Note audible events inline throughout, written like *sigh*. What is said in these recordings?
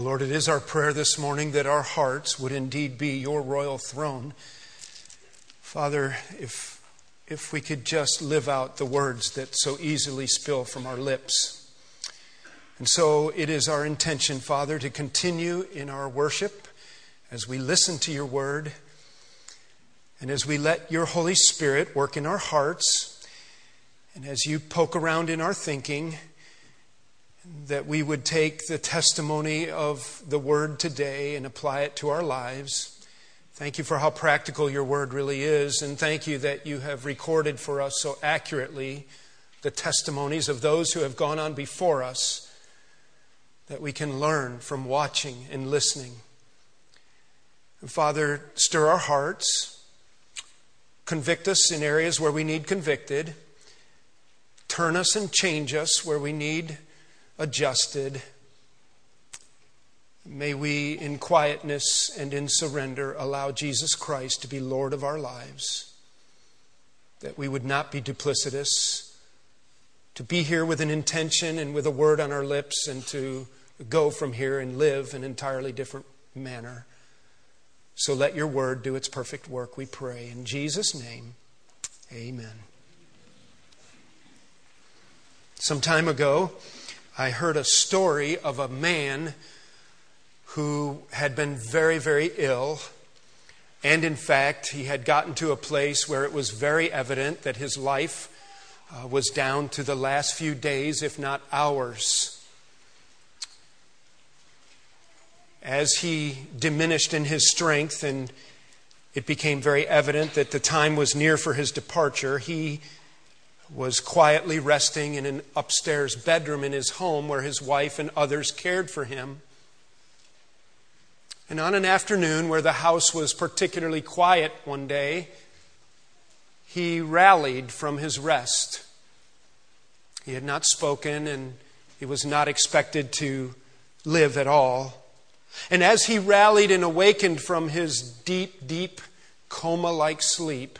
Lord, it is our prayer this morning that our hearts would indeed be your royal throne. Father, if, if we could just live out the words that so easily spill from our lips. And so it is our intention, Father, to continue in our worship as we listen to your word and as we let your Holy Spirit work in our hearts and as you poke around in our thinking that we would take the testimony of the word today and apply it to our lives. Thank you for how practical your word really is, and thank you that you have recorded for us so accurately the testimonies of those who have gone on before us that we can learn from watching and listening. And Father, stir our hearts, convict us in areas where we need convicted, turn us and change us where we need adjusted. May we, in quietness and in surrender, allow Jesus Christ to be Lord of our lives. That we would not be duplicitous, to be here with an intention and with a word on our lips, and to go from here and live an entirely different manner. So let your word do its perfect work, we pray. In Jesus' name, amen. Some time ago, I heard a story of a man who had been very, very ill. And in fact, he had gotten to a place where it was very evident that his life uh, was down to the last few days, if not hours. As he diminished in his strength and it became very evident that the time was near for his departure, he was quietly resting in an upstairs bedroom in his home where his wife and others cared for him. And on an afternoon where the house was particularly quiet one day, he rallied from his rest. He had not spoken and he was not expected to live at all. And as he rallied and awakened from his deep, deep coma like sleep,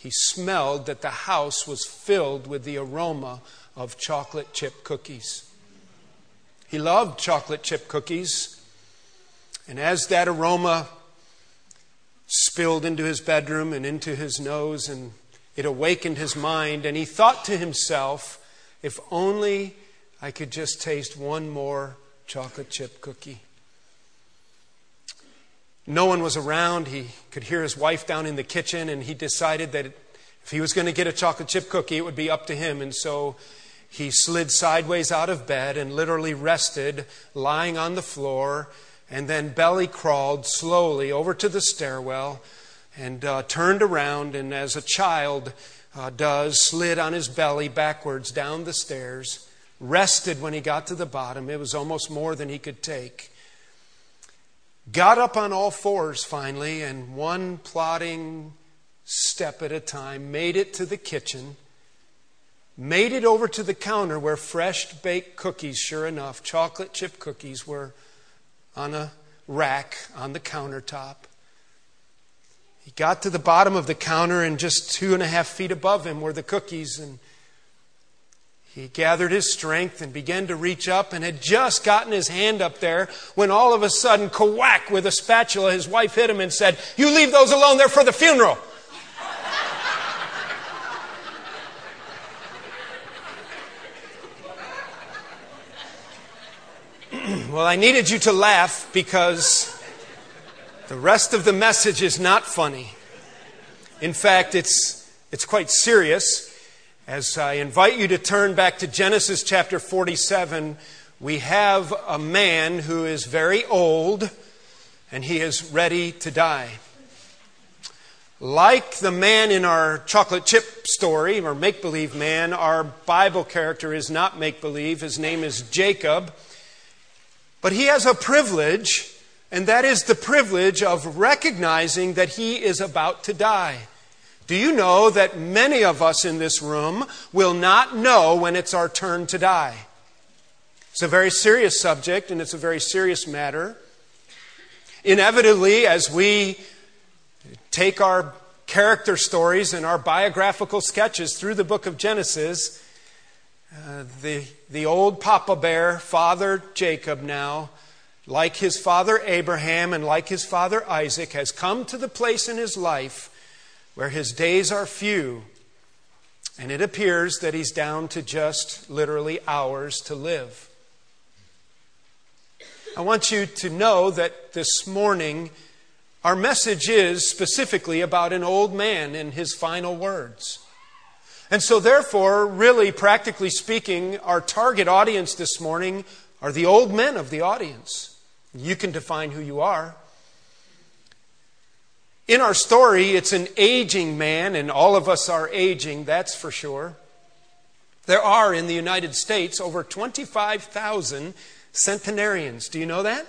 he smelled that the house was filled with the aroma of chocolate chip cookies. He loved chocolate chip cookies. And as that aroma spilled into his bedroom and into his nose, and it awakened his mind, and he thought to himself, if only I could just taste one more chocolate chip cookie. No one was around. He could hear his wife down in the kitchen, and he decided that if he was going to get a chocolate chip cookie, it would be up to him. And so he slid sideways out of bed and literally rested, lying on the floor, and then belly crawled slowly over to the stairwell and uh, turned around, and as a child uh, does, slid on his belly backwards down the stairs, rested when he got to the bottom. It was almost more than he could take got up on all fours finally, and one plodding step at a time made it to the kitchen, made it over to the counter where fresh baked cookies, sure enough, chocolate chip cookies, were on a rack on the countertop. He got to the bottom of the counter, and just two and a half feet above him were the cookies, and he gathered his strength and began to reach up and had just gotten his hand up there when all of a sudden, quack with a spatula, his wife hit him and said, You leave those alone, they're for the funeral. *clears throat* well, I needed you to laugh because the rest of the message is not funny. In fact, it's, it's quite serious. As I invite you to turn back to Genesis chapter 47, we have a man who is very old and he is ready to die. Like the man in our chocolate chip story, or make believe man, our Bible character is not make believe. His name is Jacob. But he has a privilege, and that is the privilege of recognizing that he is about to die. Do you know that many of us in this room will not know when it's our turn to die? It's a very serious subject and it's a very serious matter. Inevitably, as we take our character stories and our biographical sketches through the book of Genesis, uh, the, the old Papa Bear, Father Jacob now, like his father Abraham and like his father Isaac, has come to the place in his life where his days are few, and it appears that he's down to just literally hours to live. I want you to know that this morning our message is specifically about an old man and his final words. And so, therefore, really, practically speaking, our target audience this morning are the old men of the audience. You can define who you are. In our story, it's an aging man, and all of us are aging, that's for sure. There are in the United States over 25,000 centenarians. Do you know that?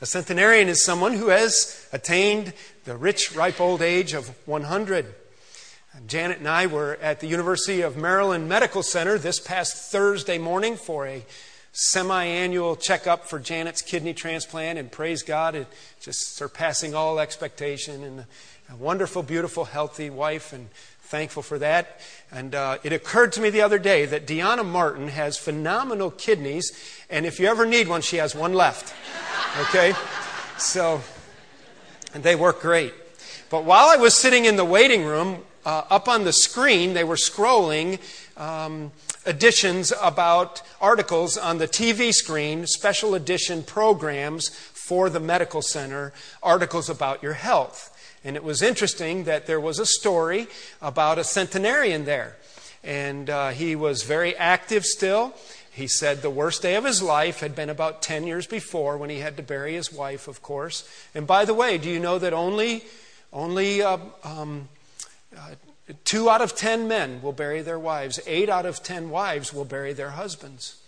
A centenarian is someone who has attained the rich, ripe old age of 100. Janet and I were at the University of Maryland Medical Center this past Thursday morning for a semi annual checkup for Janet's kidney transplant, and praise God, it just surpassing all expectation. And a wonderful, beautiful, healthy wife, and thankful for that. And uh, it occurred to me the other day that Deanna Martin has phenomenal kidneys, and if you ever need one, she has one left. Okay? So, and they work great. But while I was sitting in the waiting room, uh, up on the screen, they were scrolling um, editions about articles on the TV screen, special edition programs for the medical center, articles about your health. And it was interesting that there was a story about a centenarian there. And uh, he was very active still. He said the worst day of his life had been about 10 years before when he had to bury his wife, of course. And by the way, do you know that only, only uh, um, uh, two out of 10 men will bury their wives, eight out of 10 wives will bury their husbands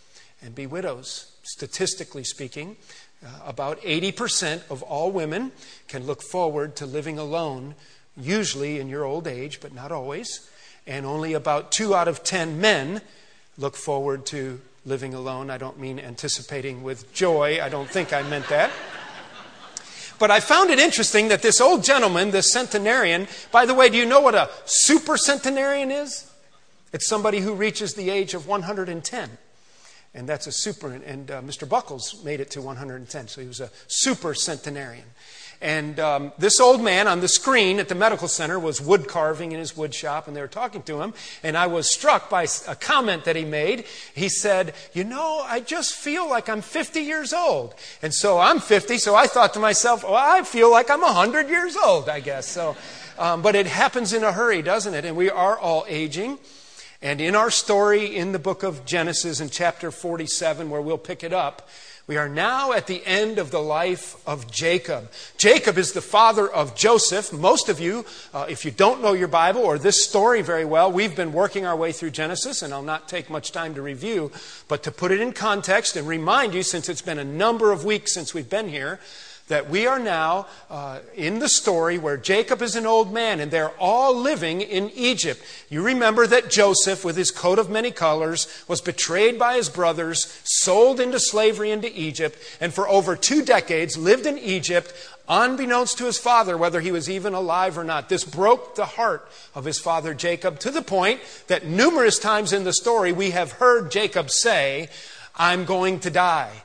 and be widows, statistically speaking. Uh, about 80% of all women can look forward to living alone, usually in your old age, but not always. And only about two out of 10 men look forward to living alone. I don't mean anticipating with joy, I don't think I meant that. But I found it interesting that this old gentleman, this centenarian, by the way, do you know what a super centenarian is? It's somebody who reaches the age of 110. And that's a super, and uh, Mr. Buckles made it to 110, so he was a super centenarian. And um, this old man on the screen at the medical center was wood carving in his wood shop, and they were talking to him. And I was struck by a comment that he made. He said, You know, I just feel like I'm 50 years old. And so I'm 50, so I thought to myself, Well, I feel like I'm 100 years old, I guess. So, um, but it happens in a hurry, doesn't it? And we are all aging. And in our story in the book of Genesis, in chapter 47, where we'll pick it up, we are now at the end of the life of Jacob. Jacob is the father of Joseph. Most of you, uh, if you don't know your Bible or this story very well, we've been working our way through Genesis, and I'll not take much time to review, but to put it in context and remind you, since it's been a number of weeks since we've been here, that we are now uh, in the story where Jacob is an old man and they're all living in Egypt. You remember that Joseph, with his coat of many colors, was betrayed by his brothers, sold into slavery into Egypt, and for over two decades lived in Egypt unbeknownst to his father whether he was even alive or not. This broke the heart of his father Jacob to the point that numerous times in the story we have heard Jacob say, I'm going to die.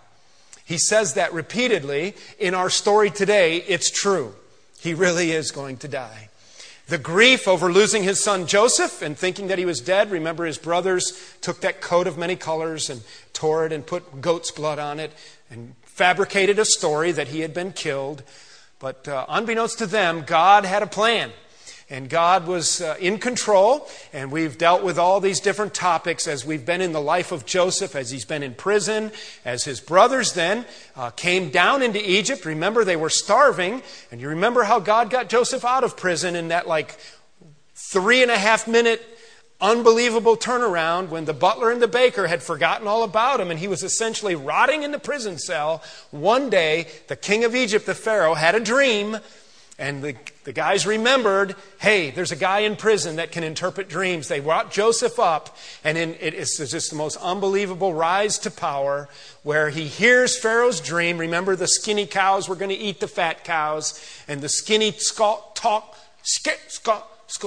He says that repeatedly. In our story today, it's true. He really is going to die. The grief over losing his son Joseph and thinking that he was dead. Remember, his brothers took that coat of many colors and tore it and put goat's blood on it and fabricated a story that he had been killed. But uh, unbeknownst to them, God had a plan. And God was uh, in control, and we've dealt with all these different topics as we've been in the life of Joseph, as he's been in prison, as his brothers then uh, came down into Egypt. Remember, they were starving, and you remember how God got Joseph out of prison in that like three and a half minute unbelievable turnaround when the butler and the baker had forgotten all about him and he was essentially rotting in the prison cell. One day, the king of Egypt, the Pharaoh, had a dream and the, the guys remembered hey, there's a guy in prison that can interpret dreams. They brought Joseph up, and in, it is just the most unbelievable rise to power where he hears Pharaoh's dream. Remember, the skinny cows were going to eat the fat cows, and the skinny stalk, talk, sk, sk, sk,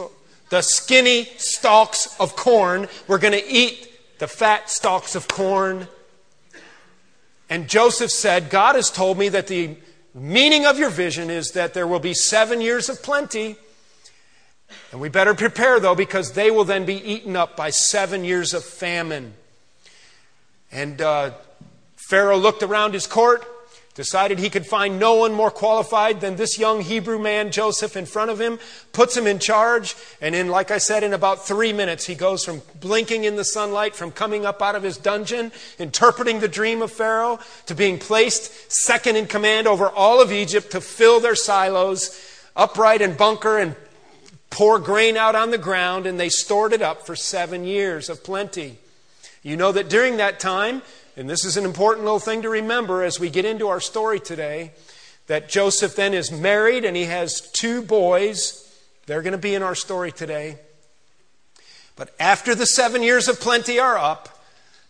the skinny stalks of corn were going to eat the fat stalks of corn. And Joseph said, God has told me that the meaning of your vision is that there will be seven years of plenty. And we better prepare, though, because they will then be eaten up by seven years of famine. And uh, Pharaoh looked around his court decided he could find no one more qualified than this young Hebrew man, Joseph, in front of him, puts him in charge, and in, like I said, in about three minutes, he goes from blinking in the sunlight, from coming up out of his dungeon, interpreting the dream of Pharaoh, to being placed second in command over all of Egypt to fill their silos, upright and bunker, and pour grain out on the ground, and they stored it up for seven years of plenty. You know that during that time, and this is an important little thing to remember as we get into our story today that Joseph then is married and he has two boys. They're going to be in our story today. But after the seven years of plenty are up,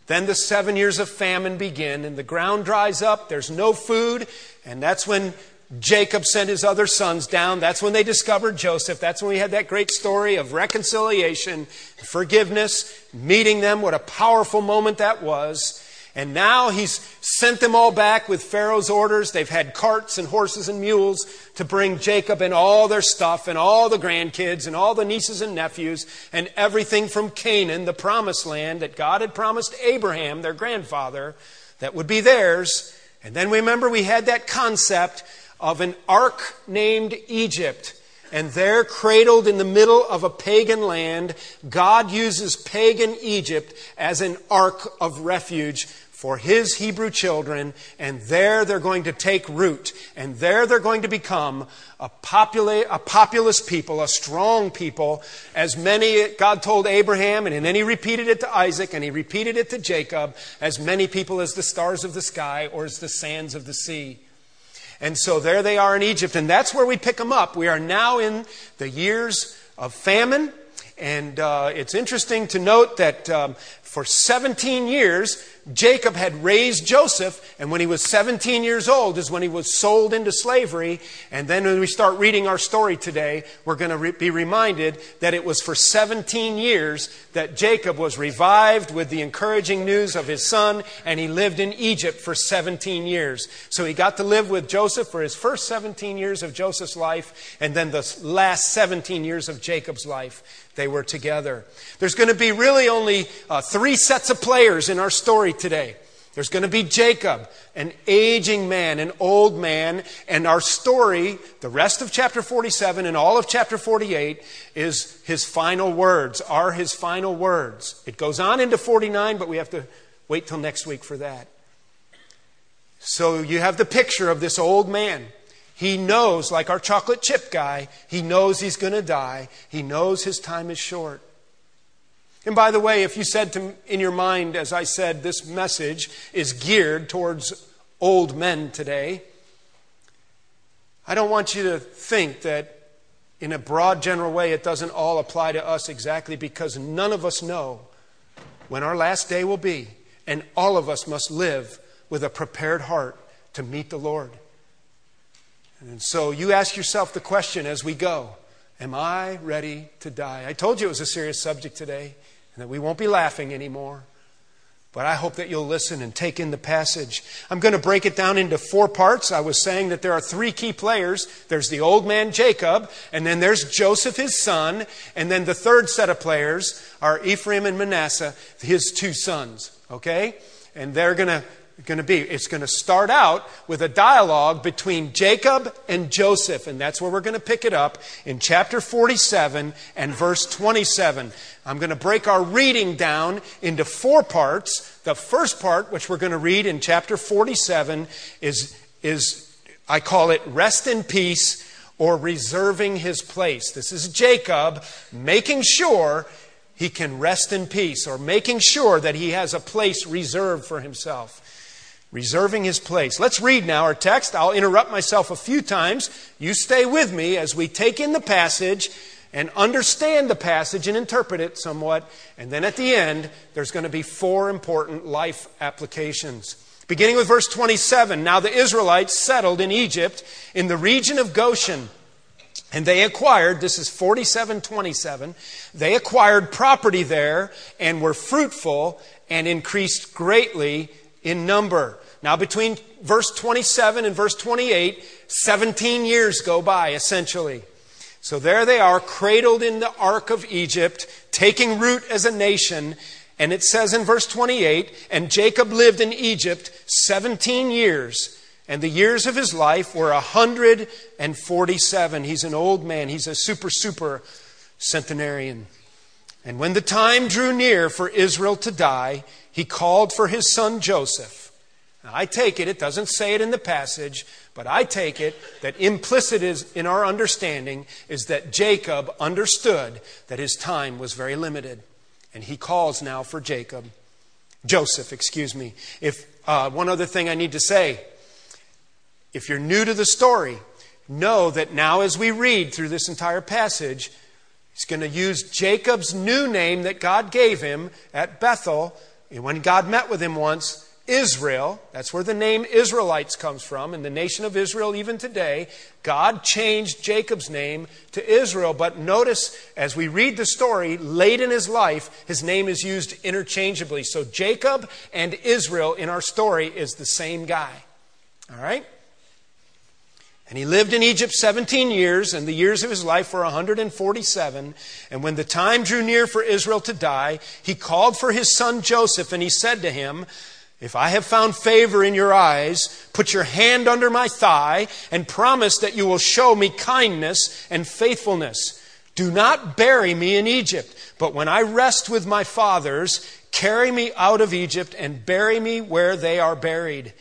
then the seven years of famine begin, and the ground dries up. There's no food, and that's when Jacob sent his other sons down. That's when they discovered Joseph. That's when we had that great story of reconciliation, forgiveness, meeting them. What a powerful moment that was. And now he's sent them all back with Pharaoh's orders. They've had carts and horses and mules to bring Jacob and all their stuff and all the grandkids and all the nieces and nephews and everything from Canaan, the promised land that God had promised Abraham, their grandfather, that would be theirs. And then remember, we had that concept of an ark named Egypt. And there, cradled in the middle of a pagan land, God uses pagan Egypt as an ark of refuge for his Hebrew children, and there they're going to take root, and there they're going to become a, popula- a populous people, a strong people, as many, God told Abraham, and then he repeated it to Isaac, and he repeated it to Jacob, as many people as the stars of the sky or as the sands of the sea. And so there they are in Egypt, and that's where we pick them up. We are now in the years of famine, and uh, it's interesting to note that um, for 17 years, Jacob had raised Joseph, and when he was 17 years old is when he was sold into slavery. And then when we start reading our story today, we're going to re- be reminded that it was for 17 years that Jacob was revived with the encouraging news of his son, and he lived in Egypt for 17 years. So he got to live with Joseph for his first 17 years of Joseph's life, and then the last 17 years of Jacob's life. They were together. There's going to be really only uh, three sets of players in our story today. There's going to be Jacob, an aging man, an old man, and our story, the rest of chapter 47 and all of chapter 48, is his final words, are his final words. It goes on into 49, but we have to wait till next week for that. So you have the picture of this old man he knows, like our chocolate chip guy, he knows he's going to die. He knows his time is short. And by the way, if you said to, in your mind, as I said, this message is geared towards old men today, I don't want you to think that in a broad general way it doesn't all apply to us exactly because none of us know when our last day will be, and all of us must live with a prepared heart to meet the Lord. And so you ask yourself the question as we go Am I ready to die? I told you it was a serious subject today and that we won't be laughing anymore. But I hope that you'll listen and take in the passage. I'm going to break it down into four parts. I was saying that there are three key players. There's the old man Jacob, and then there's Joseph, his son, and then the third set of players are Ephraim and Manasseh, his two sons. Okay? And they're going to going to be? It's going to start out with a dialogue between Jacob and Joseph, and that's where we're going to pick it up in chapter 47 and verse 27. I'm going to break our reading down into four parts. The first part, which we're going to read in chapter 47, is, is I call it rest in peace or reserving his place. This is Jacob making sure he can rest in peace or making sure that he has a place reserved for himself reserving his place. Let's read now our text. I'll interrupt myself a few times. You stay with me as we take in the passage and understand the passage and interpret it somewhat. And then at the end, there's going to be four important life applications. Beginning with verse 27 Now the Israelites settled in Egypt in the region of Goshen. And they acquired, this is 4727, they acquired property there and were fruitful and increased greatly in number. Now, between verse 27 and verse 28, 17 years go by, essentially. So there they are, cradled in the ark of Egypt, taking root as a nation. And it says in verse 28 And Jacob lived in Egypt 17 years, and the years of his life were 147. He's an old man, he's a super, super centenarian. And when the time drew near for Israel to die, he called for his son Joseph. Now, I take it, it doesn't say it in the passage, but I take it that implicit is in our understanding is that Jacob understood that his time was very limited. And he calls now for Jacob. Joseph, excuse me. If uh, one other thing I need to say, if you're new to the story, know that now as we read through this entire passage, he's going to use Jacob's new name that God gave him at Bethel when God met with him once, Israel, that's where the name Israelites comes from, and the nation of Israel even today, God changed Jacob's name to Israel. But notice as we read the story, late in his life, his name is used interchangeably. So Jacob and Israel in our story is the same guy. All right? And he lived in Egypt 17 years, and the years of his life were 147. And when the time drew near for Israel to die, he called for his son Joseph, and he said to him, If I have found favor in your eyes, put your hand under my thigh, and promise that you will show me kindness and faithfulness. Do not bury me in Egypt, but when I rest with my fathers, carry me out of Egypt and bury me where they are buried.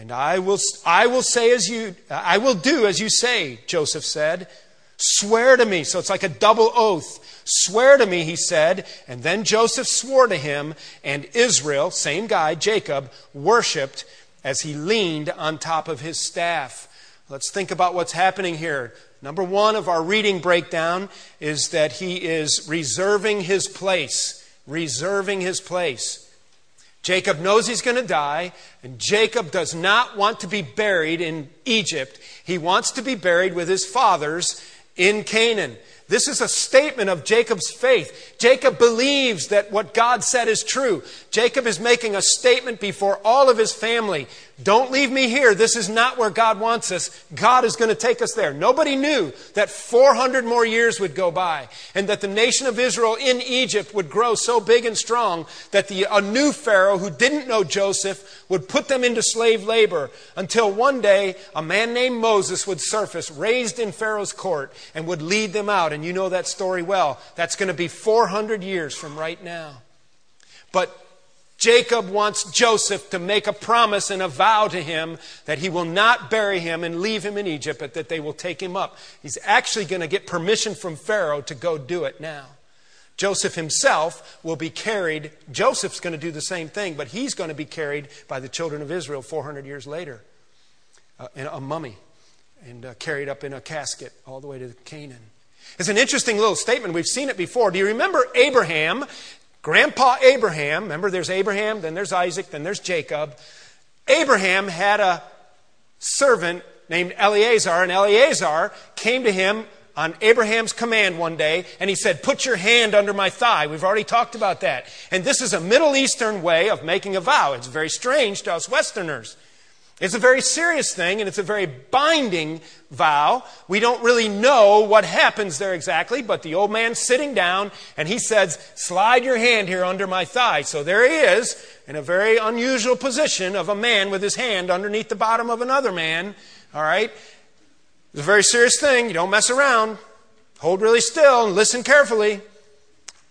And I will, I will say as you, I will do as you say, Joseph said. Swear to me. So it's like a double oath. Swear to me, he said. And then Joseph swore to him, and Israel, same guy, Jacob, worshiped as he leaned on top of his staff. Let's think about what's happening here. Number one of our reading breakdown is that he is reserving his place. Reserving his place. Jacob knows he's going to die, and Jacob does not want to be buried in Egypt. He wants to be buried with his fathers in Canaan. This is a statement of Jacob's faith. Jacob believes that what God said is true. Jacob is making a statement before all of his family. Don't leave me here. This is not where God wants us. God is going to take us there. Nobody knew that 400 more years would go by and that the nation of Israel in Egypt would grow so big and strong that the, a new Pharaoh who didn't know Joseph would put them into slave labor until one day a man named Moses would surface, raised in Pharaoh's court, and would lead them out. You know that story well. That's going to be 400 years from right now. But Jacob wants Joseph to make a promise and a vow to him that he will not bury him and leave him in Egypt, but that they will take him up. He's actually going to get permission from Pharaoh to go do it now. Joseph himself will be carried. Joseph's going to do the same thing, but he's going to be carried by the children of Israel 400 years later uh, in a mummy and uh, carried up in a casket all the way to Canaan. It's an interesting little statement. We've seen it before. Do you remember Abraham? Grandpa Abraham, remember there's Abraham, then there's Isaac, then there's Jacob. Abraham had a servant named Eleazar, and Eleazar came to him on Abraham's command one day, and he said, Put your hand under my thigh. We've already talked about that. And this is a Middle Eastern way of making a vow. It's very strange to us Westerners. It's a very serious thing and it's a very binding vow. We don't really know what happens there exactly, but the old man's sitting down and he says, Slide your hand here under my thigh. So there he is in a very unusual position of a man with his hand underneath the bottom of another man. All right? It's a very serious thing. You don't mess around. Hold really still and listen carefully.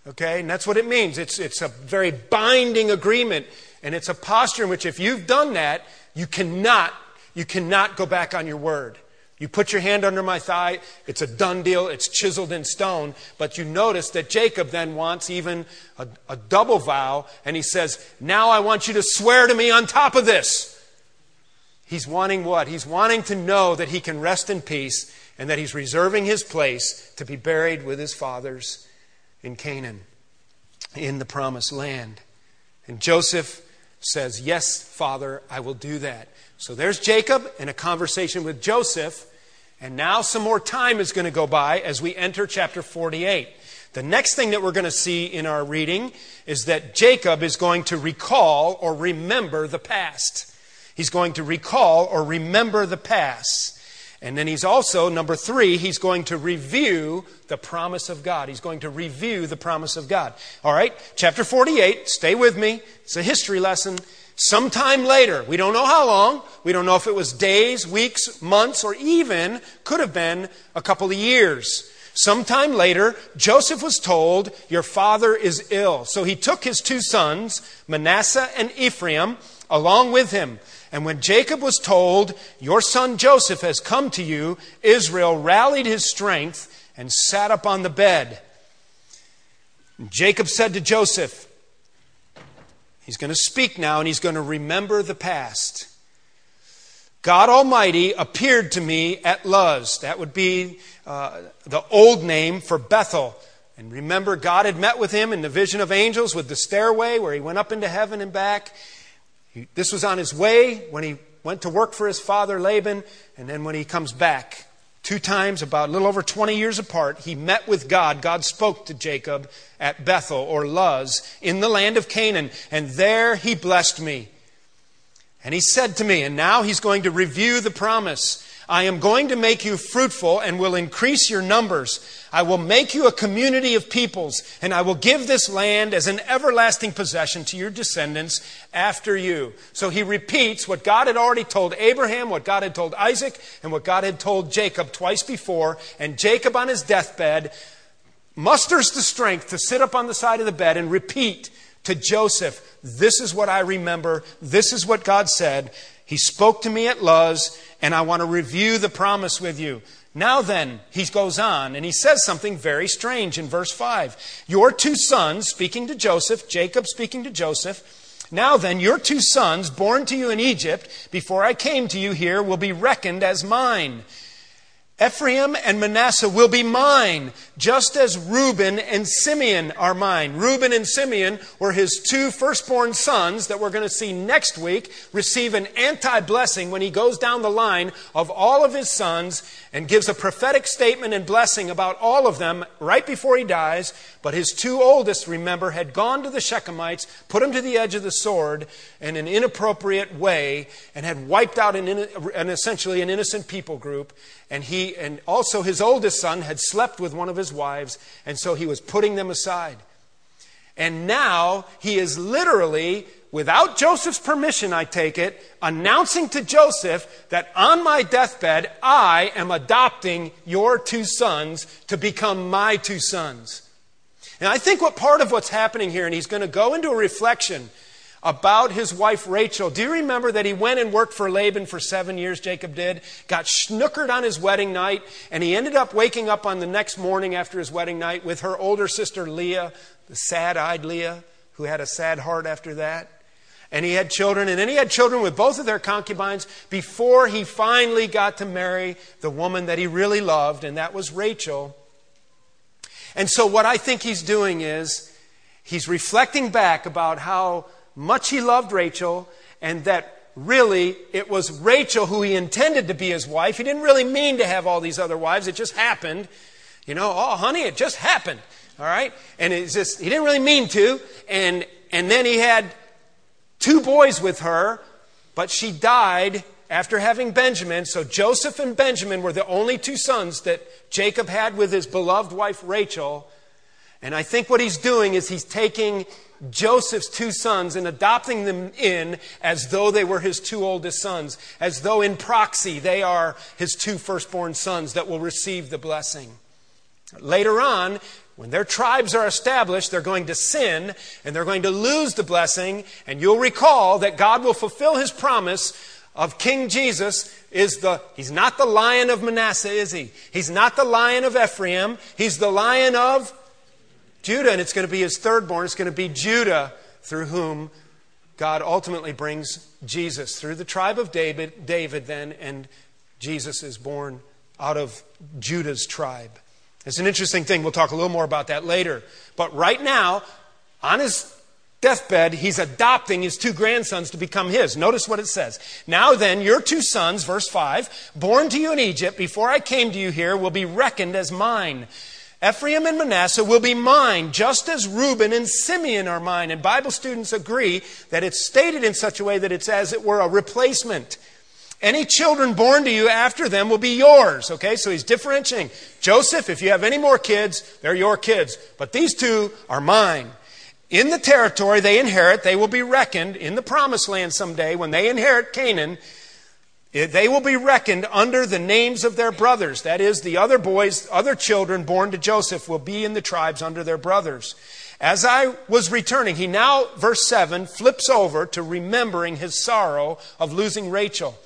Okay? And that's what it means. It's, it's a very binding agreement. And it's a posture in which if you've done that, you cannot, you cannot go back on your word. You put your hand under my thigh, it's a done deal, it's chiseled in stone. But you notice that Jacob then wants even a, a, double vow, and he says, Now I want you to swear to me on top of this. He's wanting what? He's wanting to know that he can rest in peace and that he's reserving his place to be buried with his fathers in Canaan, in the promised land. And Joseph says, Yes, Father, I will do that. So there's Jacob in a conversation with Joseph. And now some more time is going to go by as we enter chapter 48. The next thing that we're going to see in our reading is that Jacob is going to recall or remember the past. He's going to recall or remember the past. And then he's also, number three, he's going to review the promise of God. He's going to review the promise of God. All right, chapter 48, stay with me. It's a history lesson. Sometime later, we don't know how long, we don't know if it was days, weeks, months, or even could have been a couple of years. Sometime later, Joseph was told, Your father is ill. So he took his two sons, Manasseh and Ephraim, along with him. And when Jacob was told, Your son Joseph has come to you, Israel rallied his strength and sat up on the bed. Jacob said to Joseph, He's going to speak now and he's going to remember the past. God Almighty appeared to me at Luz. That would be uh, the old name for Bethel. And remember, God had met with him in the vision of angels with the stairway where he went up into heaven and back. This was on his way when he went to work for his father Laban, and then when he comes back. Two times, about a little over 20 years apart, he met with God. God spoke to Jacob at Bethel or Luz in the land of Canaan, and there he blessed me. And he said to me, and now he's going to review the promise. I am going to make you fruitful and will increase your numbers. I will make you a community of peoples, and I will give this land as an everlasting possession to your descendants after you. So he repeats what God had already told Abraham, what God had told Isaac, and what God had told Jacob twice before. And Jacob, on his deathbed, musters the strength to sit up on the side of the bed and repeat to Joseph, This is what I remember. This is what God said. He spoke to me at Luz, and I want to review the promise with you. Now then, he goes on and he says something very strange in verse 5. Your two sons, speaking to Joseph, Jacob speaking to Joseph, now then, your two sons, born to you in Egypt, before I came to you here, will be reckoned as mine. Ephraim and Manasseh will be mine, just as Reuben and Simeon are mine. Reuben and Simeon were his two firstborn sons that we're going to see next week receive an anti blessing when he goes down the line of all of his sons and gives a prophetic statement and blessing about all of them right before he dies. But his two oldest, remember, had gone to the Shechemites, put them to the edge of the sword in an inappropriate way, and had wiped out an, an essentially an innocent people group. And and also his oldest son had slept with one of his wives, and so he was putting them aside. And now he is literally without Joseph's permission, I take it, announcing to Joseph that on my deathbed, I am adopting your two sons to become my two sons. And I think what part of what's happening here, and he's going to go into a reflection about his wife Rachel. Do you remember that he went and worked for Laban for seven years, Jacob did? Got snookered on his wedding night, and he ended up waking up on the next morning after his wedding night with her older sister Leah, the sad eyed Leah, who had a sad heart after that and he had children, and then he had children with both of their concubines before he finally got to marry the woman that he really loved, and that was Rachel. And so, what I think he's doing is he's reflecting back about how much he loved Rachel, and that really it was Rachel who he intended to be his wife. He didn't really mean to have all these other wives, it just happened. You know, oh, honey, it just happened. All right? And it's just, he didn't really mean to. And, and then he had two boys with her, but she died after having Benjamin. So Joseph and Benjamin were the only two sons that Jacob had with his beloved wife Rachel. And I think what he's doing is he's taking Joseph's two sons and adopting them in as though they were his two oldest sons, as though in proxy they are his two firstborn sons that will receive the blessing. Later on, when their tribes are established, they're going to sin and they're going to lose the blessing. And you'll recall that God will fulfill his promise of King Jesus is the he's not the lion of Manasseh, is he? He's not the lion of Ephraim. He's the lion of Judah, and it's going to be his third born. It's going to be Judah through whom God ultimately brings Jesus through the tribe of David, David then, and Jesus is born out of Judah's tribe. It's an interesting thing. We'll talk a little more about that later. But right now, on his deathbed, he's adopting his two grandsons to become his. Notice what it says. Now then, your two sons, verse 5, born to you in Egypt before I came to you here, will be reckoned as mine. Ephraim and Manasseh will be mine, just as Reuben and Simeon are mine. And Bible students agree that it's stated in such a way that it's as it were a replacement. Any children born to you after them will be yours. Okay, so he's differentiating. Joseph, if you have any more kids, they're your kids. But these two are mine. In the territory they inherit, they will be reckoned in the promised land someday. When they inherit Canaan, Eh, they will be reckoned under the names of their brothers. That is, the other boys, other children born to Joseph will be in the tribes under their brothers. As I was returning, he now, verse 7, flips over to remembering his sorrow of losing Rachel.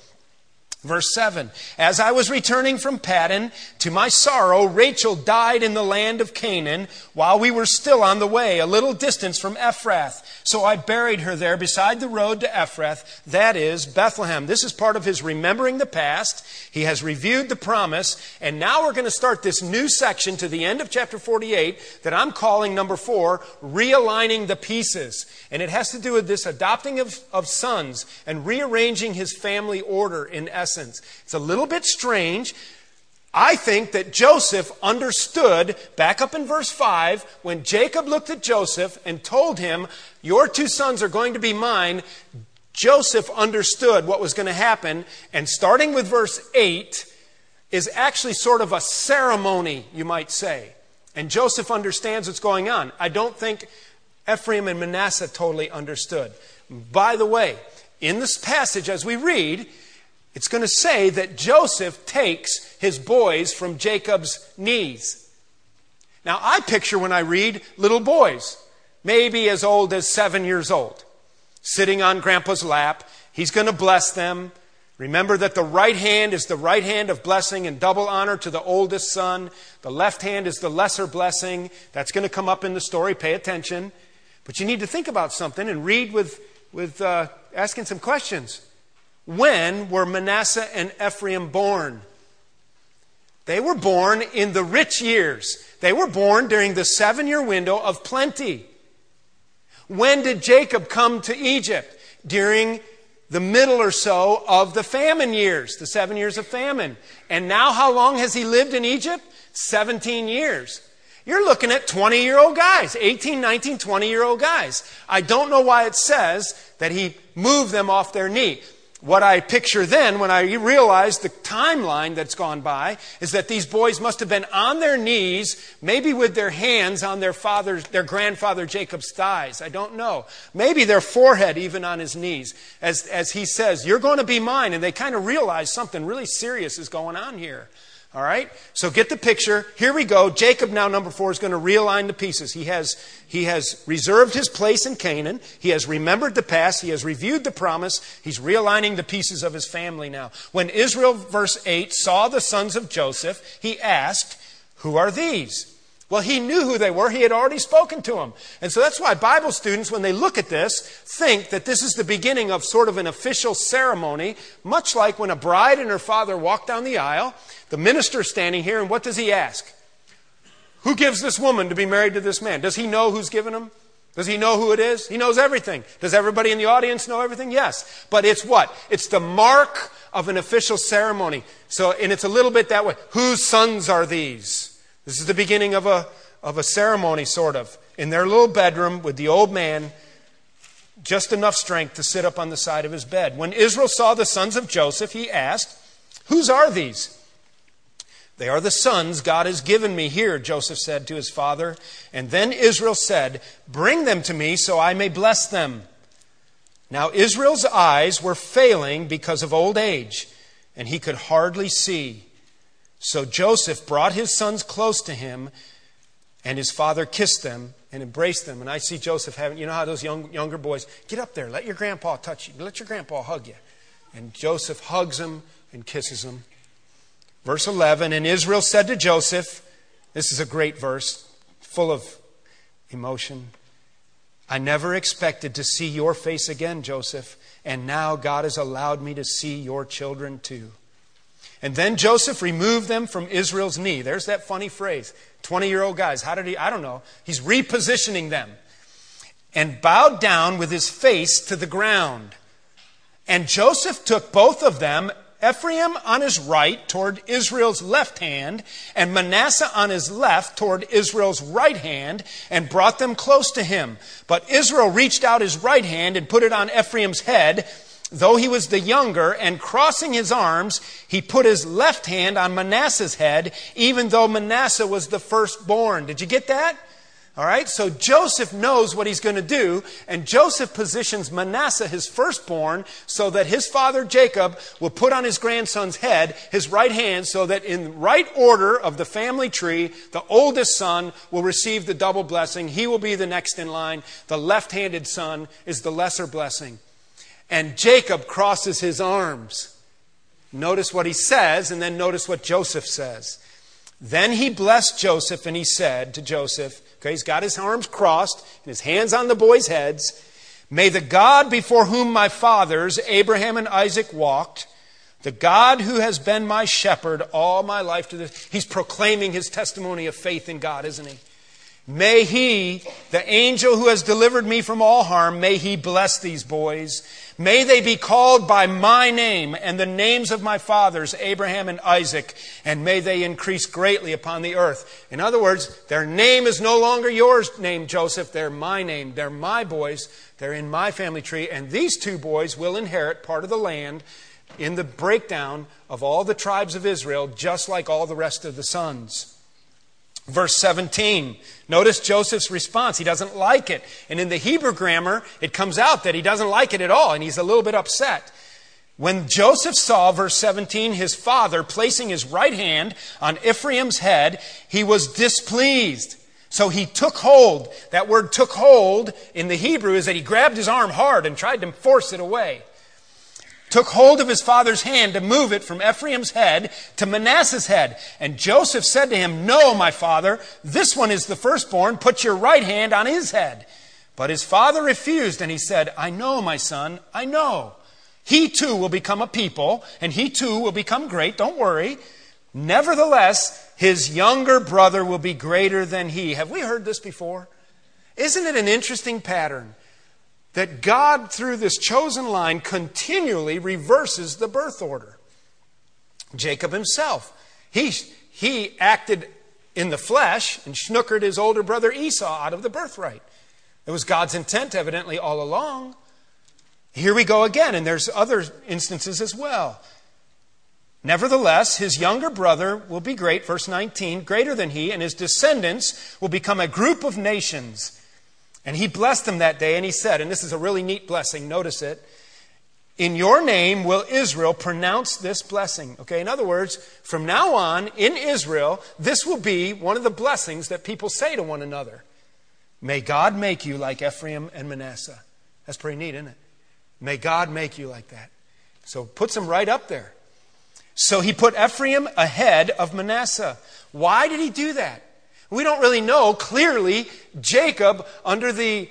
Verse 7 As I was returning from Paddan, to my sorrow, Rachel died in the land of Canaan while we were still on the way, a little distance from Ephrath. So I buried her there beside the road to Ephrath, that is, Bethlehem. This is part of his remembering the past. He has reviewed the promise, and now we're going to start this new section to the end of chapter 48 that I'm calling number four, realigning the pieces. And it has to do with this adopting of, of sons and rearranging his family order in essence. It's a little bit strange I think that Joseph understood, back up in verse 5, when Jacob looked at Joseph and told him, Your two sons are going to be mine, Joseph understood what was going to happen. And starting with verse 8 is actually sort of a ceremony, you might say. And Joseph understands what's going on. I don't think Ephraim and Manasseh totally understood. By the way, in this passage, as we read, it's going to say that Joseph takes his boys from Jacob's knees. Now, I picture when I read little boys, maybe as old as seven years old, sitting on grandpa's lap. He's going to bless them. Remember that the right hand is the right hand of blessing and double honor to the oldest son. The left hand is the lesser blessing. That's going to come up in the story. Pay attention. But you need to think about something and read with, with uh, asking some questions. When were Manasseh and Ephraim born? They were born in the rich years. They were born during the seven year window of plenty. When did Jacob come to Egypt? During the middle or so of the famine years, the seven years of famine. And now, how long has he lived in Egypt? 17 years. You're looking at 20 year old guys, 18, 19, 20 year old guys. I don't know why it says that he moved them off their knee what I picture then, when I realize the timeline that's gone by, is that these boys must have been on their knees, maybe with their hands on their father's, their grandfather Jacob's thighs. I don't know. Maybe their forehead even on his knees, as, as he says, You're going to be mine. And they kind of realize something really serious is going on here. All right? So get the picture. Here we go. Jacob now, number four, is going to realign the pieces. He has, he has reserved his place in Canaan. He has remembered the past. He has reviewed the promise. He's realigning the pieces of his family now. When Israel, verse 8, saw the sons of Joseph, he asked, Who are these? Well, he knew who they were. He had already spoken to them. And so that's why Bible students, when they look at this, think that this is the beginning of sort of an official ceremony, much like when a bride and her father walk down the aisle. The minister standing here, and what does he ask? Who gives this woman to be married to this man? Does he know who's given him? Does he know who it is? He knows everything. Does everybody in the audience know everything? Yes. But it's what? It's the mark of an official ceremony. So, and it's a little bit that way. Whose sons are these? This is the beginning of a, of a ceremony, sort of, in their little bedroom with the old man, just enough strength to sit up on the side of his bed. When Israel saw the sons of Joseph, he asked, Whose are these? They are the sons God has given me here, Joseph said to his father. And then Israel said, Bring them to me so I may bless them. Now Israel's eyes were failing because of old age, and he could hardly see. So Joseph brought his sons close to him, and his father kissed them and embraced them. And I see Joseph having, you know how those young, younger boys, get up there, let your grandpa touch you, let your grandpa hug you. And Joseph hugs him and kisses him. Verse 11 And Israel said to Joseph, this is a great verse, full of emotion. I never expected to see your face again, Joseph, and now God has allowed me to see your children too. And then Joseph removed them from Israel's knee. There's that funny phrase. 20 year old guys. How did he? I don't know. He's repositioning them. And bowed down with his face to the ground. And Joseph took both of them Ephraim on his right toward Israel's left hand, and Manasseh on his left toward Israel's right hand, and brought them close to him. But Israel reached out his right hand and put it on Ephraim's head, though he was the younger, and crossing his arms, he put his left hand on Manasseh's head, even though Manasseh was the firstborn. Did you get that? All right, so Joseph knows what he's going to do, and Joseph positions Manasseh, his firstborn, so that his father Jacob will put on his grandson's head his right hand, so that in right order of the family tree, the oldest son will receive the double blessing. He will be the next in line. The left handed son is the lesser blessing. And Jacob crosses his arms. Notice what he says, and then notice what Joseph says. Then he blessed Joseph, and he said to Joseph, Okay, he's got his arms crossed and his hands on the boys' heads. May the God before whom my fathers, Abraham and Isaac, walked, the God who has been my shepherd all my life to this, he's proclaiming his testimony of faith in God, isn't he? May he, the angel who has delivered me from all harm, may he bless these boys. May they be called by my name and the names of my fathers, Abraham and Isaac, and may they increase greatly upon the earth. In other words, their name is no longer yours name, Joseph. They're my name. They're my boys. They're in my family tree. And these two boys will inherit part of the land in the breakdown of all the tribes of Israel, just like all the rest of the sons. Verse 17. Notice Joseph's response. He doesn't like it. And in the Hebrew grammar, it comes out that he doesn't like it at all, and he's a little bit upset. When Joseph saw, verse 17, his father placing his right hand on Ephraim's head, he was displeased. So he took hold. That word took hold in the Hebrew is that he grabbed his arm hard and tried to force it away took hold of his father's hand to move it from Ephraim's head to Manasseh's head. And Joseph said to him, No, my father, this one is the firstborn. Put your right hand on his head. But his father refused, and he said, I know, my son, I know. He too will become a people, and he too will become great. Don't worry. Nevertheless, his younger brother will be greater than he. Have we heard this before? Isn't it an interesting pattern? That God, through this chosen line, continually reverses the birth order. Jacob himself, he, he acted in the flesh and snookered his older brother Esau out of the birthright. It was God's intent, evidently, all along. Here we go again, and there's other instances as well. Nevertheless, his younger brother will be great, verse 19, greater than he, and his descendants will become a group of nations. And he blessed them that day, and he said, and this is a really neat blessing, notice it. In your name will Israel pronounce this blessing. Okay, in other words, from now on, in Israel, this will be one of the blessings that people say to one another. May God make you like Ephraim and Manasseh. That's pretty neat, isn't it? May God make you like that. So puts them right up there. So he put Ephraim ahead of Manasseh. Why did he do that? We don't really know. Clearly, Jacob, under the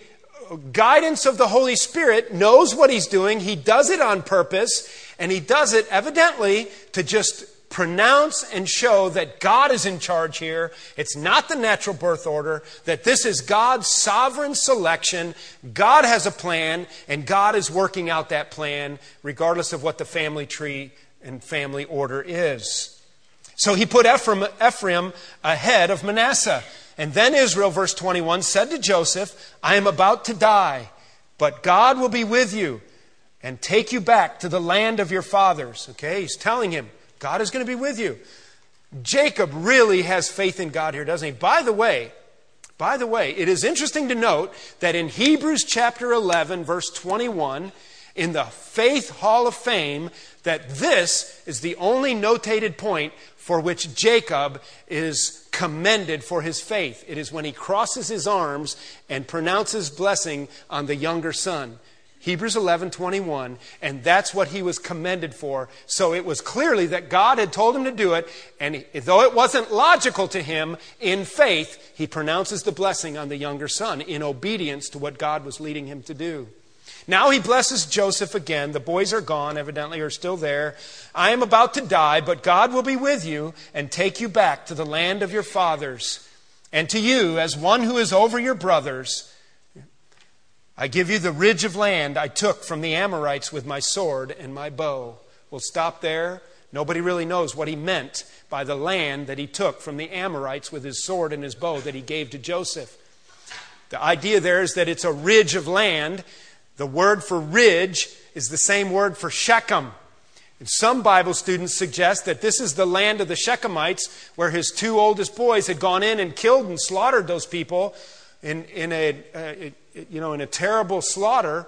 guidance of the Holy Spirit, knows what he's doing. He does it on purpose, and he does it evidently to just pronounce and show that God is in charge here. It's not the natural birth order, that this is God's sovereign selection. God has a plan, and God is working out that plan, regardless of what the family tree and family order is. So he put Ephraim, Ephraim ahead of Manasseh. And then Israel, verse 21, said to Joseph, I am about to die, but God will be with you and take you back to the land of your fathers. Okay, he's telling him, God is going to be with you. Jacob really has faith in God here, doesn't he? By the way, by the way, it is interesting to note that in Hebrews chapter 11, verse 21, in the Faith Hall of Fame, that this is the only notated point for which Jacob is commended for his faith. It is when he crosses his arms and pronounces blessing on the younger son. Hebrews 11, 21, and that's what he was commended for. So it was clearly that God had told him to do it, and though it wasn't logical to him, in faith, he pronounces the blessing on the younger son in obedience to what God was leading him to do. Now he blesses Joseph again. The boys are gone, evidently, are still there. I am about to die, but God will be with you and take you back to the land of your fathers. And to you, as one who is over your brothers, I give you the ridge of land I took from the Amorites with my sword and my bow. We'll stop there. Nobody really knows what he meant by the land that he took from the Amorites with his sword and his bow that he gave to Joseph. The idea there is that it's a ridge of land. The word for ridge is the same word for Shechem. And some Bible students suggest that this is the land of the Shechemites where his two oldest boys had gone in and killed and slaughtered those people in, in, a, uh, you know, in a terrible slaughter.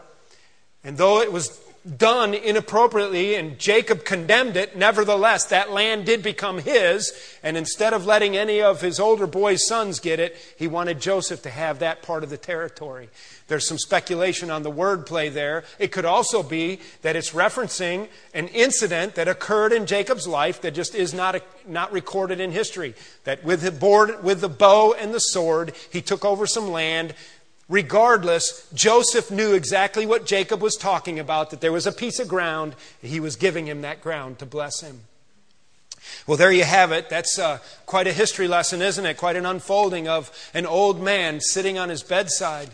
And though it was done inappropriately and Jacob condemned it, nevertheless, that land did become his. And instead of letting any of his older boys' sons get it, he wanted Joseph to have that part of the territory. There's some speculation on the wordplay there. It could also be that it's referencing an incident that occurred in Jacob's life that just is not, a, not recorded in history. That with the, board, with the bow and the sword, he took over some land Regardless, Joseph knew exactly what Jacob was talking about that there was a piece of ground, he was giving him that ground to bless him. Well, there you have it. That's uh, quite a history lesson, isn't it? Quite an unfolding of an old man sitting on his bedside.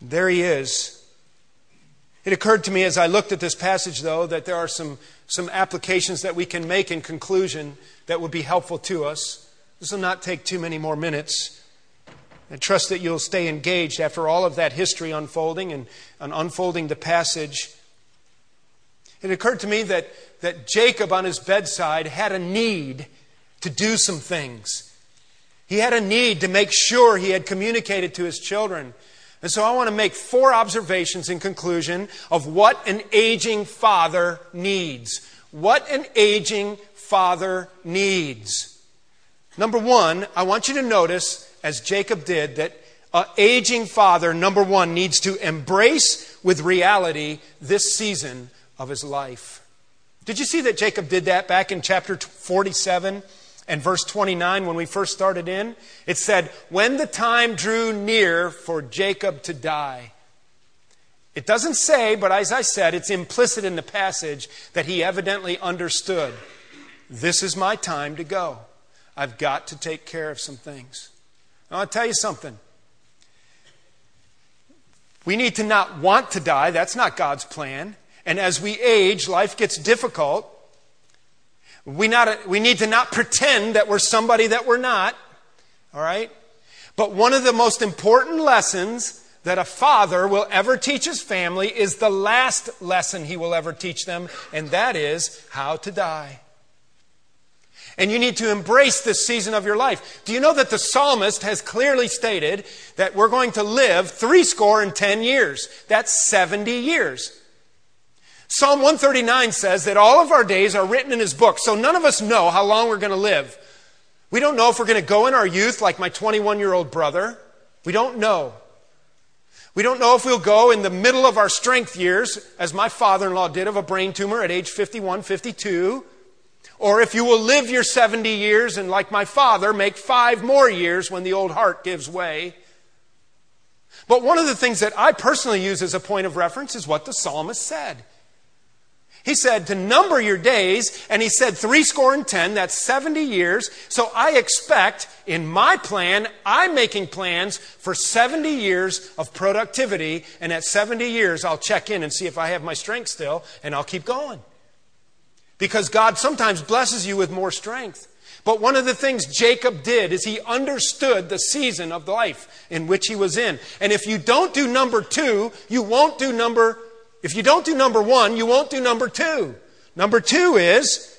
There he is. It occurred to me as I looked at this passage, though, that there are some, some applications that we can make in conclusion that would be helpful to us. This will not take too many more minutes. I trust that you'll stay engaged after all of that history unfolding and, and unfolding the passage. It occurred to me that, that Jacob on his bedside had a need to do some things. He had a need to make sure he had communicated to his children. And so I want to make four observations in conclusion of what an aging father needs. What an aging father needs. Number one, I want you to notice as Jacob did, that an aging father, number one, needs to embrace with reality this season of his life. Did you see that Jacob did that back in chapter 47 and verse 29 when we first started in? It said, When the time drew near for Jacob to die. It doesn't say, but as I said, it's implicit in the passage that he evidently understood. This is my time to go. I've got to take care of some things. I'll tell you something. We need to not want to die. That's not God's plan. And as we age, life gets difficult. We, not, we need to not pretend that we're somebody that we're not. All right? But one of the most important lessons that a father will ever teach his family is the last lesson he will ever teach them, and that is how to die. And you need to embrace this season of your life. Do you know that the psalmist has clearly stated that we're going to live three score and ten years? That's 70 years. Psalm 139 says that all of our days are written in his book, so none of us know how long we're going to live. We don't know if we're going to go in our youth like my 21 year old brother. We don't know. We don't know if we'll go in the middle of our strength years, as my father in law did of a brain tumor at age 51, 52. Or if you will live your 70 years and, like my father, make five more years when the old heart gives way. But one of the things that I personally use as a point of reference is what the psalmist said. He said to number your days, and he said three score and ten, that's 70 years. So I expect in my plan, I'm making plans for 70 years of productivity, and at 70 years, I'll check in and see if I have my strength still, and I'll keep going. Because God sometimes blesses you with more strength. But one of the things Jacob did is he understood the season of the life in which he was in. And if you don't do number two, you won't do number, if you don't do number one, you won't do number two. Number two is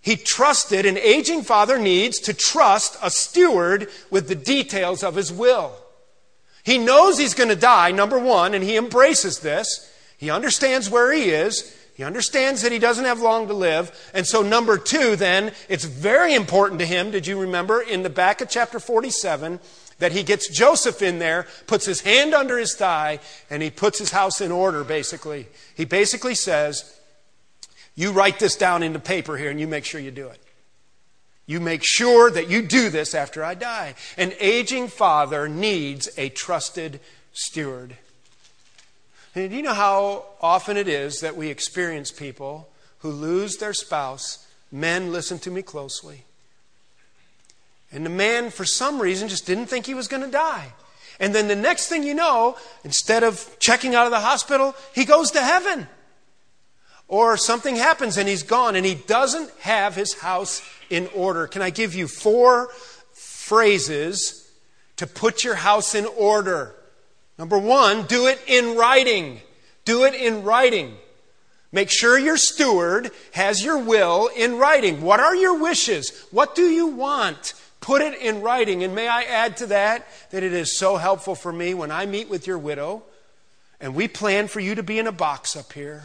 he trusted, an aging father needs to trust a steward with the details of his will. He knows he's going to die, number one, and he embraces this. He understands where he is. He understands that he doesn't have long to live. And so, number two, then, it's very important to him. Did you remember in the back of chapter 47 that he gets Joseph in there, puts his hand under his thigh, and he puts his house in order, basically? He basically says, You write this down into paper here and you make sure you do it. You make sure that you do this after I die. An aging father needs a trusted steward. And do you know how often it is that we experience people who lose their spouse? Men, listen to me closely. And the man, for some reason, just didn't think he was going to die. And then the next thing you know, instead of checking out of the hospital, he goes to heaven. or something happens and he's gone and he doesn't have his house in order. Can I give you four phrases to put your house in order? Number one, do it in writing. Do it in writing. Make sure your steward has your will in writing. What are your wishes? What do you want? Put it in writing. And may I add to that that it is so helpful for me when I meet with your widow and we plan for you to be in a box up here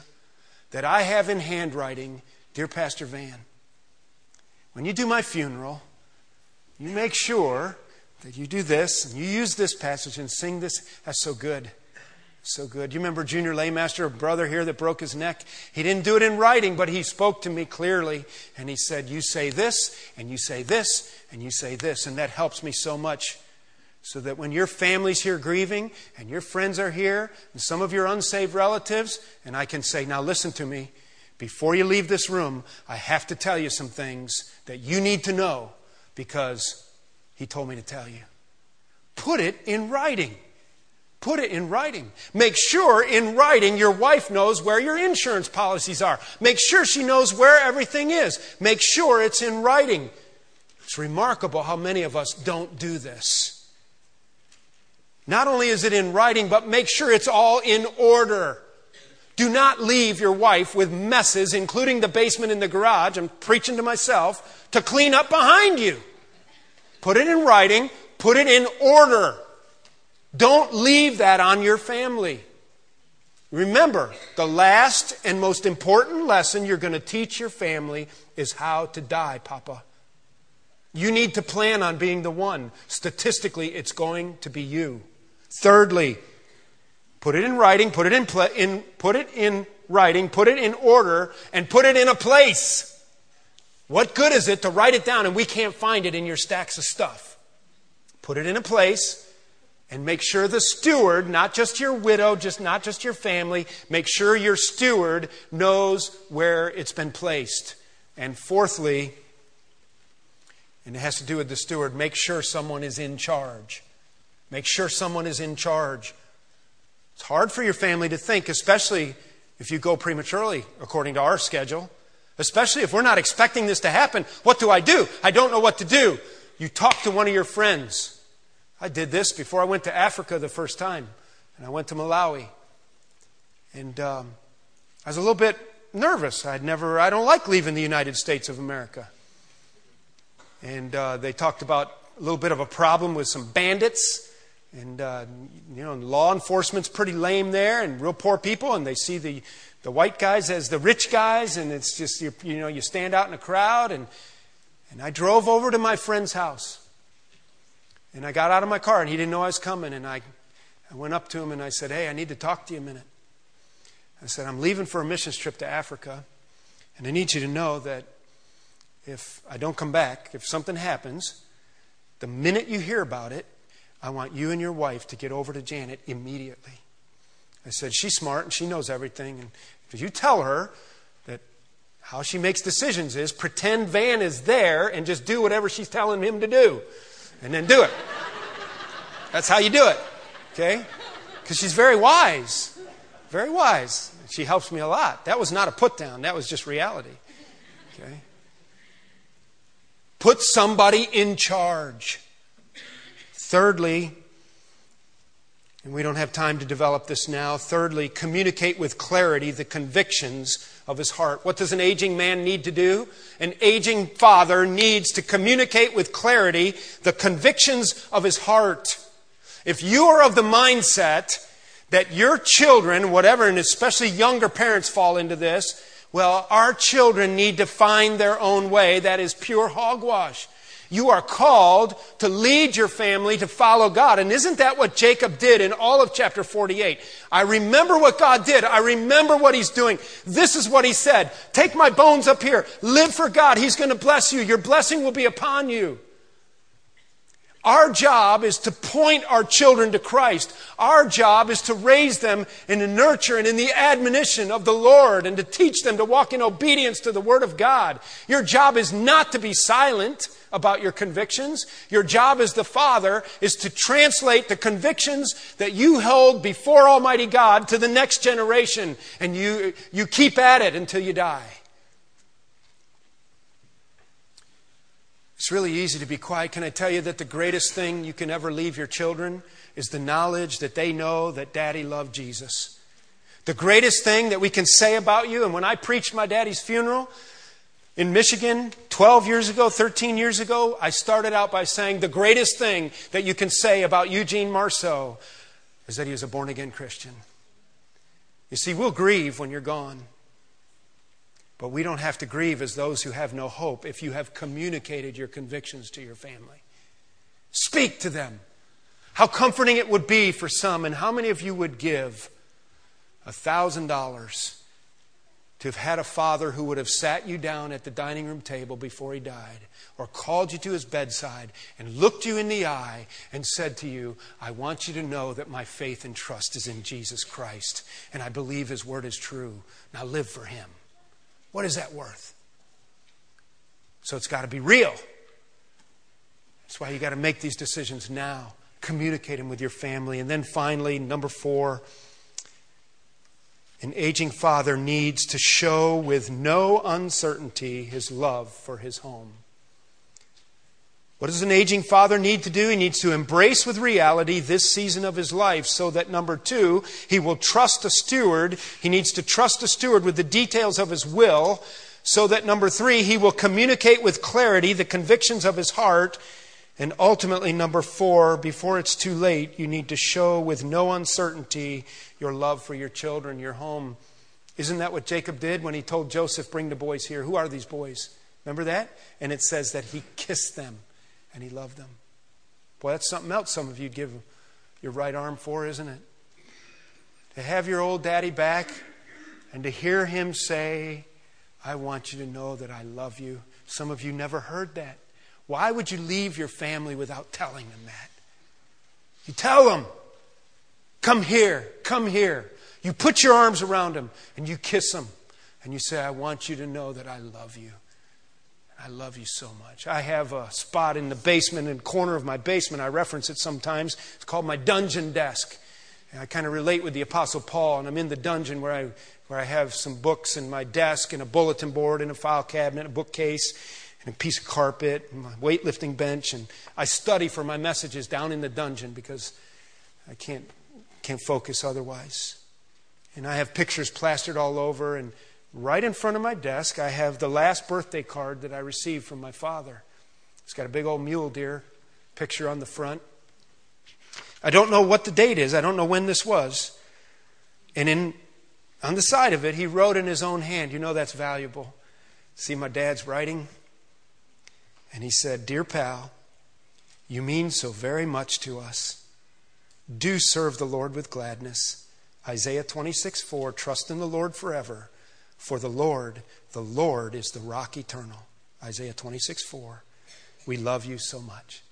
that I have in handwriting, Dear Pastor Van, when you do my funeral, you make sure that you do this and you use this passage and sing this. That's so good. So good. You remember Junior Laymaster, a brother here that broke his neck? He didn't do it in writing, but he spoke to me clearly. And he said, You say this, and you say this, and you say this. And that helps me so much. So that when your family's here grieving, and your friends are here, and some of your unsaved relatives, and I can say, Now listen to me. Before you leave this room, I have to tell you some things that you need to know because he told me to tell you. Put it in writing. Put it in writing. Make sure in writing your wife knows where your insurance policies are. Make sure she knows where everything is. Make sure it's in writing. It's remarkable how many of us don't do this. Not only is it in writing, but make sure it's all in order. Do not leave your wife with messes, including the basement and the garage. I'm preaching to myself to clean up behind you. Put it in writing, put it in order. Don't leave that on your family. Remember, the last and most important lesson you're going to teach your family is how to die, Papa. You need to plan on being the one. Statistically, it's going to be you. Thirdly, put it in writing, put it in, pl- in, put it in writing, put it in order, and put it in a place. What good is it to write it down and we can't find it in your stacks of stuff? Put it in a place and make sure the steward, not just your widow, just not just your family, make sure your steward knows where it's been placed. And fourthly, and it has to do with the steward, make sure someone is in charge. Make sure someone is in charge. It's hard for your family to think, especially if you go prematurely, according to our schedule. Especially if we're not expecting this to happen. What do I do? I don't know what to do. You talk to one of your friends. I did this before I went to Africa the first time, and I went to Malawi. And um, I was a little bit nervous. I'd never, I don't like leaving the United States of America. And uh, they talked about a little bit of a problem with some bandits. And, uh, you know, law enforcement's pretty lame there and real poor people, and they see the the white guys as the rich guys, and it's just, you, you know, you stand out in a crowd. And, and I drove over to my friend's house. And I got out of my car, and he didn't know I was coming. And I, I went up to him and I said, Hey, I need to talk to you a minute. I said, I'm leaving for a missions trip to Africa, and I need you to know that if I don't come back, if something happens, the minute you hear about it, I want you and your wife to get over to Janet immediately. I said, She's smart and she knows everything. And if you tell her that how she makes decisions is pretend Van is there and just do whatever she's telling him to do, and then do it. That's how you do it, okay? Because she's very wise. Very wise. She helps me a lot. That was not a put down, that was just reality. Okay? Put somebody in charge. Thirdly, and we don't have time to develop this now. Thirdly, communicate with clarity the convictions of his heart. What does an aging man need to do? An aging father needs to communicate with clarity the convictions of his heart. If you are of the mindset that your children, whatever, and especially younger parents fall into this, well, our children need to find their own way. That is pure hogwash. You are called to lead your family to follow God. And isn't that what Jacob did in all of chapter 48? I remember what God did. I remember what he's doing. This is what he said. Take my bones up here. Live for God. He's going to bless you. Your blessing will be upon you. Our job is to point our children to Christ. Our job is to raise them in the nurture and in the admonition of the Lord and to teach them to walk in obedience to the Word of God. Your job is not to be silent about your convictions. Your job as the Father is to translate the convictions that you hold before Almighty God to the next generation. And you, you keep at it until you die. It's really easy to be quiet. Can I tell you that the greatest thing you can ever leave your children is the knowledge that they know that daddy loved Jesus? The greatest thing that we can say about you, and when I preached my daddy's funeral in Michigan 12 years ago, 13 years ago, I started out by saying the greatest thing that you can say about Eugene Marceau is that he was a born again Christian. You see, we'll grieve when you're gone. But we don't have to grieve as those who have no hope if you have communicated your convictions to your family. Speak to them. How comforting it would be for some, and how many of you would give $1,000 to have had a father who would have sat you down at the dining room table before he died, or called you to his bedside and looked you in the eye and said to you, I want you to know that my faith and trust is in Jesus Christ, and I believe his word is true. Now live for him. What is that worth? So it's got to be real. That's why you got to make these decisions now. Communicate them with your family. And then finally, number four, an aging father needs to show with no uncertainty his love for his home. What does an aging father need to do? He needs to embrace with reality this season of his life so that number two, he will trust a steward. He needs to trust a steward with the details of his will so that number three, he will communicate with clarity the convictions of his heart. And ultimately, number four, before it's too late, you need to show with no uncertainty your love for your children, your home. Isn't that what Jacob did when he told Joseph, Bring the boys here? Who are these boys? Remember that? And it says that he kissed them and he loved them. Boy, that's something else some of you'd give your right arm for, isn't it? To have your old daddy back and to hear him say, I want you to know that I love you. Some of you never heard that. Why would you leave your family without telling them that? You tell them, come here, come here. You put your arms around them and you kiss them and you say, I want you to know that I love you. I love you so much. I have a spot in the basement, in corner of my basement. I reference it sometimes. It's called my dungeon desk. And I kind of relate with the Apostle Paul, and I'm in the dungeon where I, where I have some books in my desk, and a bulletin board, and a file cabinet, a bookcase, and a piece of carpet, and my weightlifting bench. And I study for my messages down in the dungeon because I can't, can't focus otherwise. And I have pictures plastered all over, and Right in front of my desk, I have the last birthday card that I received from my father. It's got a big old mule deer picture on the front. I don't know what the date is, I don't know when this was. And in, on the side of it, he wrote in his own hand. You know that's valuable. See my dad's writing? And he said, Dear pal, you mean so very much to us. Do serve the Lord with gladness. Isaiah 26 4 Trust in the Lord forever for the Lord, the Lord is the rock eternal. Isaiah 26, 4. We love you so much.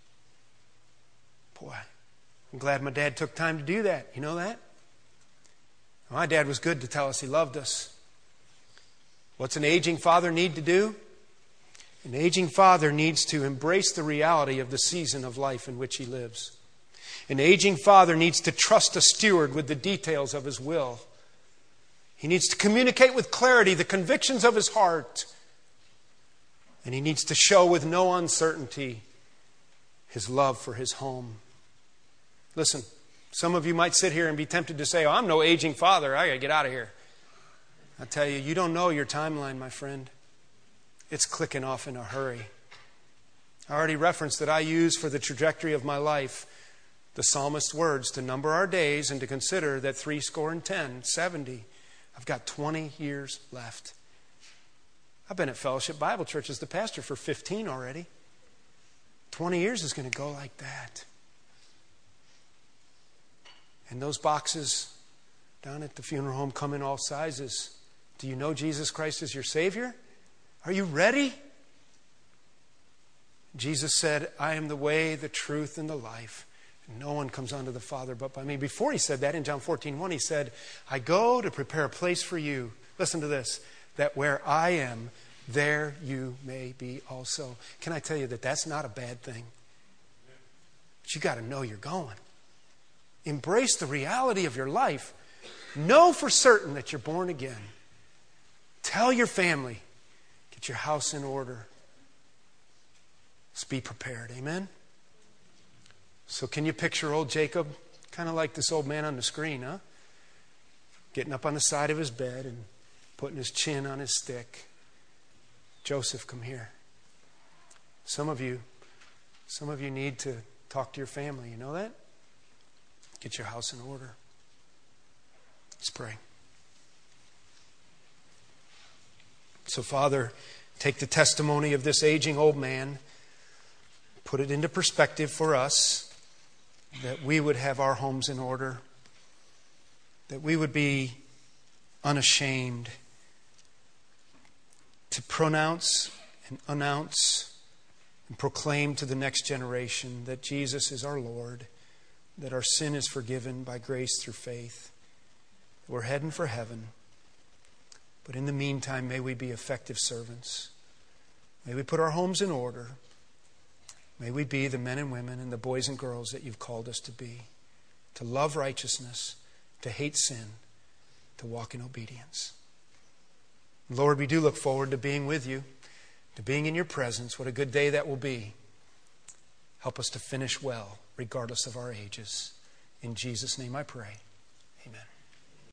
Boy, I'm glad my dad took time to do that. You know that? My dad was good to tell us he loved us. What's an aging father need to do? An aging father needs to embrace the reality of the season of life in which he lives. An aging father needs to trust a steward with the details of his will. He needs to communicate with clarity the convictions of his heart. And he needs to show with no uncertainty his love for his home. Listen, some of you might sit here and be tempted to say, oh, I'm no aging father. I got to get out of here. I tell you, you don't know your timeline, my friend. It's clicking off in a hurry. I already referenced that I use for the trajectory of my life the psalmist's words to number our days and to consider that three score and ten, seventy, I've got 20 years left. I've been at Fellowship Bible Church as the pastor for 15 already. 20 years is going to go like that. And those boxes down at the funeral home come in all sizes. Do you know Jesus Christ is your Savior? Are you ready? Jesus said, I am the way, the truth, and the life. No one comes unto the Father but by me. Before he said that in John 14, 1, he said, I go to prepare a place for you. Listen to this that where I am, there you may be also. Can I tell you that that's not a bad thing? But you got to know you're going. Embrace the reality of your life. Know for certain that you're born again. Tell your family, get your house in order. Let's be prepared. Amen? So, can you picture old Jacob? Kind of like this old man on the screen, huh? Getting up on the side of his bed and putting his chin on his stick. Joseph, come here. Some of you, some of you need to talk to your family. You know that? Get your house in order. Let's pray. So, Father, take the testimony of this aging old man, put it into perspective for us that we would have our homes in order, that we would be unashamed to pronounce and announce and proclaim to the next generation that Jesus is our Lord, that our sin is forgiven by grace through faith, that we're heading for heaven. But in the meantime, may we be effective servants. May we put our homes in order. May we be the men and women and the boys and girls that you've called us to be, to love righteousness, to hate sin, to walk in obedience. Lord, we do look forward to being with you, to being in your presence. What a good day that will be. Help us to finish well, regardless of our ages. In Jesus' name I pray. Amen.